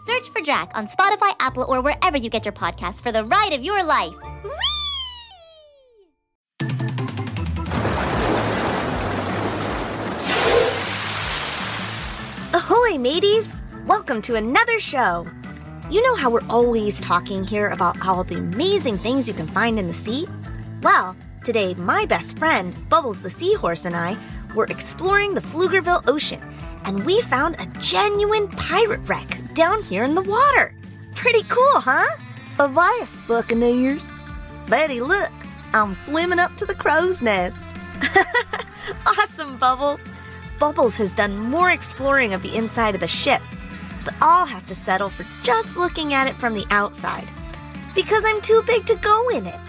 Search for Drac on Spotify, Apple, or wherever you get your podcasts for the ride of your life. Whee! Ahoy, mateys! Welcome to another show. You know how we're always talking here about all the amazing things you can find in the sea? Well, today my best friend, Bubbles the Seahorse, and I were exploring the Pflugerville Ocean, and we found a genuine pirate wreck down here in the water. Pretty cool, huh? Avast, Buccaneers. Betty, look, I'm swimming up to the crow's nest. awesome, Bubbles. Bubbles has done more exploring of the inside of the ship, but I'll have to settle for just looking at it from the outside because I'm too big to go in it.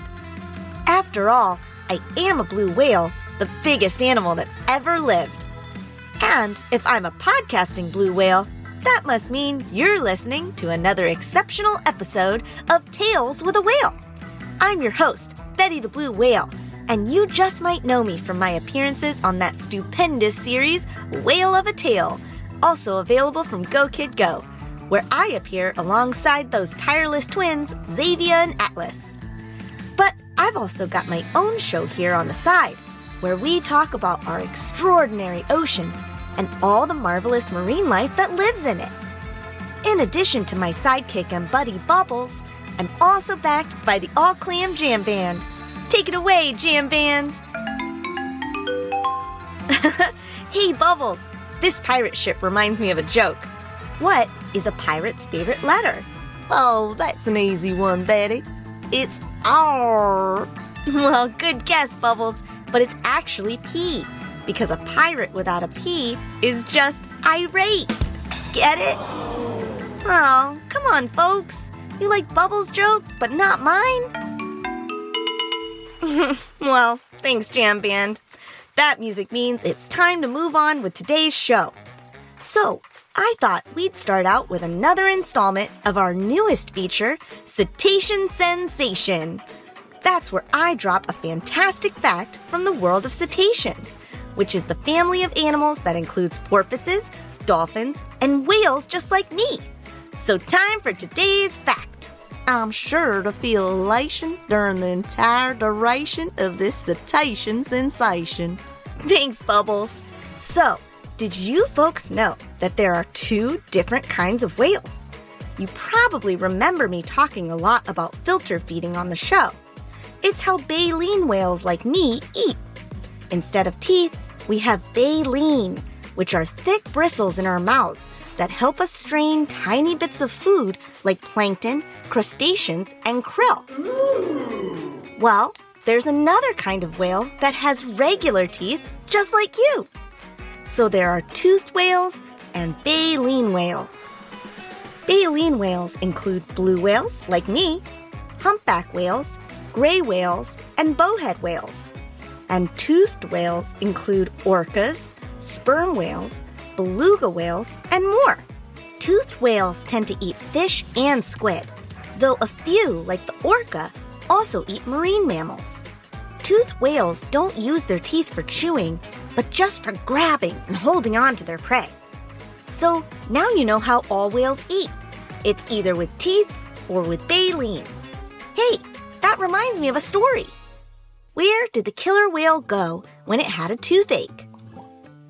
After all, I am a blue whale, the biggest animal that's ever lived. And if I'm a podcasting blue whale, that must mean you're listening to another exceptional episode of Tales with a Whale. I'm your host, Betty the Blue Whale, and you just might know me from my appearances on that stupendous series, Whale of a Tale, also available from Go Kid Go, where I appear alongside those tireless twins, Xavier and Atlas. But I've also got my own show here on the side, where we talk about our extraordinary oceans and all the marvelous marine life that lives in it. In addition to my sidekick and buddy Bubbles, I'm also backed by the All Clam Jam Band. Take it away, Jam Band! hey, Bubbles! This pirate ship reminds me of a joke. What is a pirate's favorite letter? Oh, that's an easy one, Betty. It's R. Well, good guess, Bubbles, but it's actually P, because a pirate without a P is just irate. Get it? Oh, come on, folks. You like Bubbles' joke, but not mine? well, thanks, Jam Band. That music means it's time to move on with today's show. So, I thought we'd start out with another installment of our newest feature, Cetacean Sensation. That's where I drop a fantastic fact from the world of cetaceans, which is the family of animals that includes porpoises, dolphins, and whales just like me. So, time for today's fact. I'm sure to feel elation during the entire duration of this cetacean sensation. Thanks, Bubbles. So, did you folks know that there are two different kinds of whales? You probably remember me talking a lot about filter feeding on the show. It's how baleen whales like me eat. Instead of teeth, we have baleen, which are thick bristles in our mouths that help us strain tiny bits of food like plankton, crustaceans, and krill. Well, there's another kind of whale that has regular teeth just like you. So there are toothed whales and baleen whales. Baleen whales include blue whales like me, humpback whales, gray whales, and bowhead whales. And toothed whales include orcas, sperm whales, beluga whales, and more. Toothed whales tend to eat fish and squid, though a few, like the orca, also eat marine mammals. Toothed whales don't use their teeth for chewing, but just for grabbing and holding on to their prey. So now you know how all whales eat. It's either with teeth or with baleen. Hey, that reminds me of a story. Where did the killer whale go when it had a toothache?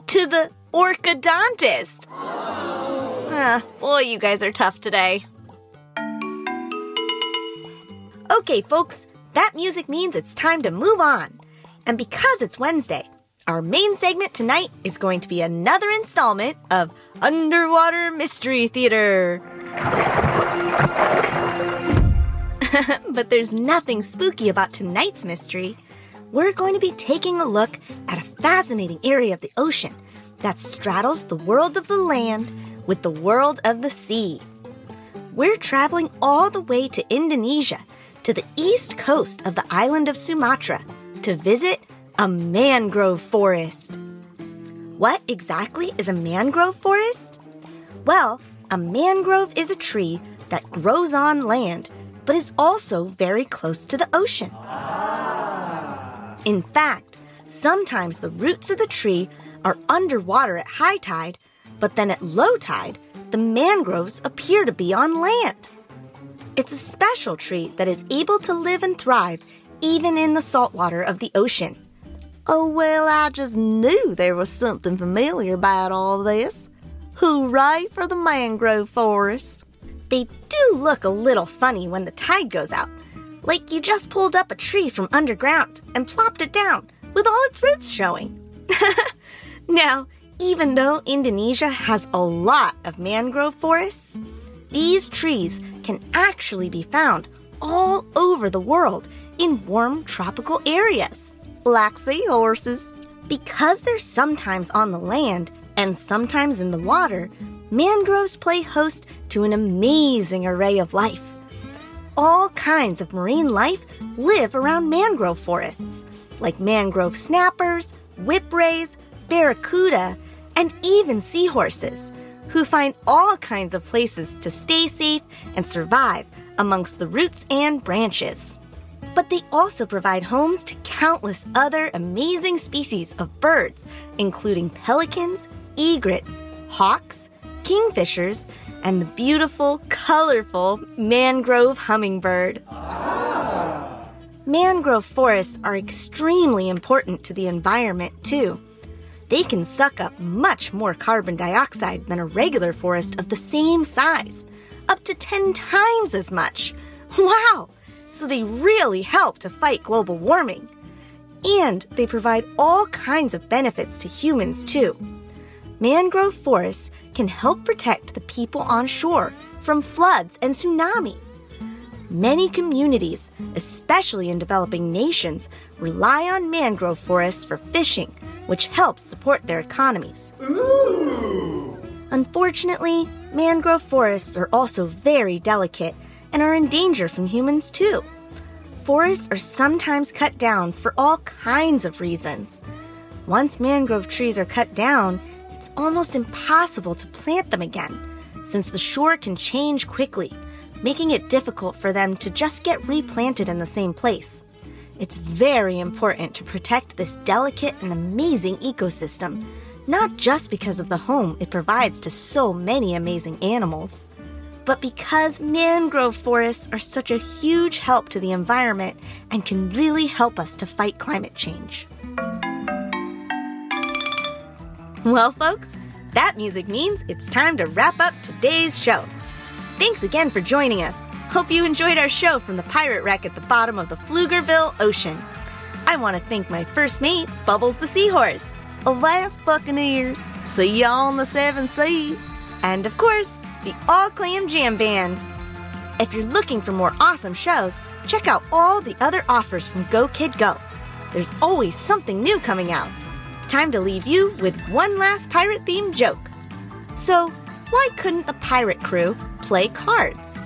To the orchodontist. Ah, boy, you guys are tough today. Okay, folks, that music means it's time to move on. And because it's Wednesday, our main segment tonight is going to be another installment of Underwater Mystery Theater. but there's nothing spooky about tonight's mystery. We're going to be taking a look at a fascinating area of the ocean that straddles the world of the land with the world of the sea. We're traveling all the way to Indonesia, to the east coast of the island of Sumatra, to visit a mangrove forest. What exactly is a mangrove forest? Well, a mangrove is a tree that grows on land but is also very close to the ocean. In fact, sometimes the roots of the tree are underwater at high tide, but then at low tide, the mangroves appear to be on land. It's a special tree that is able to live and thrive even in the salt water of the ocean. Oh, well, I just knew there was something familiar about all this. Hooray for the mangrove forest! They do look a little funny when the tide goes out, like you just pulled up a tree from underground and plopped it down with all its roots showing. now, even though Indonesia has a lot of mangrove forests, these trees can actually be found all over the world in warm tropical areas. Like seahorses. Because they're sometimes on the land and sometimes in the water, mangroves play host to an amazing array of life. All kinds of marine life live around mangrove forests, like mangrove snappers, whip rays, barracuda, and even seahorses, who find all kinds of places to stay safe and survive amongst the roots and branches. But they also provide homes to countless other amazing species of birds, including pelicans, egrets, hawks, kingfishers, and the beautiful, colorful mangrove hummingbird. Mangrove forests are extremely important to the environment, too they can suck up much more carbon dioxide than a regular forest of the same size, up to 10 times as much. Wow! So they really help to fight global warming. And they provide all kinds of benefits to humans, too. Mangrove forests can help protect the people on shore from floods and tsunamis. Many communities, especially in developing nations, rely on mangrove forests for fishing, which helps support their economies. Ooh. Unfortunately, mangrove forests are also very delicate and are in danger from humans too. Forests are sometimes cut down for all kinds of reasons. Once mangrove trees are cut down, it's almost impossible to plant them again, since the shore can change quickly, making it difficult for them to just get replanted in the same place. It's very important to protect this delicate and amazing ecosystem, not just because of the home it provides to so many amazing animals, but because mangrove forests are such a huge help to the environment and can really help us to fight climate change. Well, folks, that music means it's time to wrap up today's show. Thanks again for joining us. Hope you enjoyed our show from the pirate wreck at the bottom of the Pflugerville Ocean. I want to thank my first mate, Bubbles the Seahorse. Avast, Buccaneers! See ya on the seven seas! And of course, the All Clam Jam Band. If you're looking for more awesome shows, check out all the other offers from Go Kid Go. There's always something new coming out. Time to leave you with one last pirate themed joke. So, why couldn't the pirate crew play cards?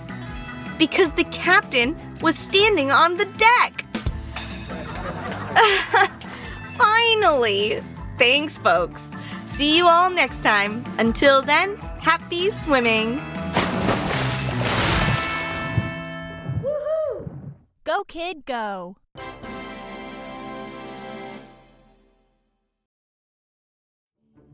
because the captain was standing on the deck. Finally! Thanks, folks. See you all next time. Until then, happy swimming. Woohoo! Go, kid, go.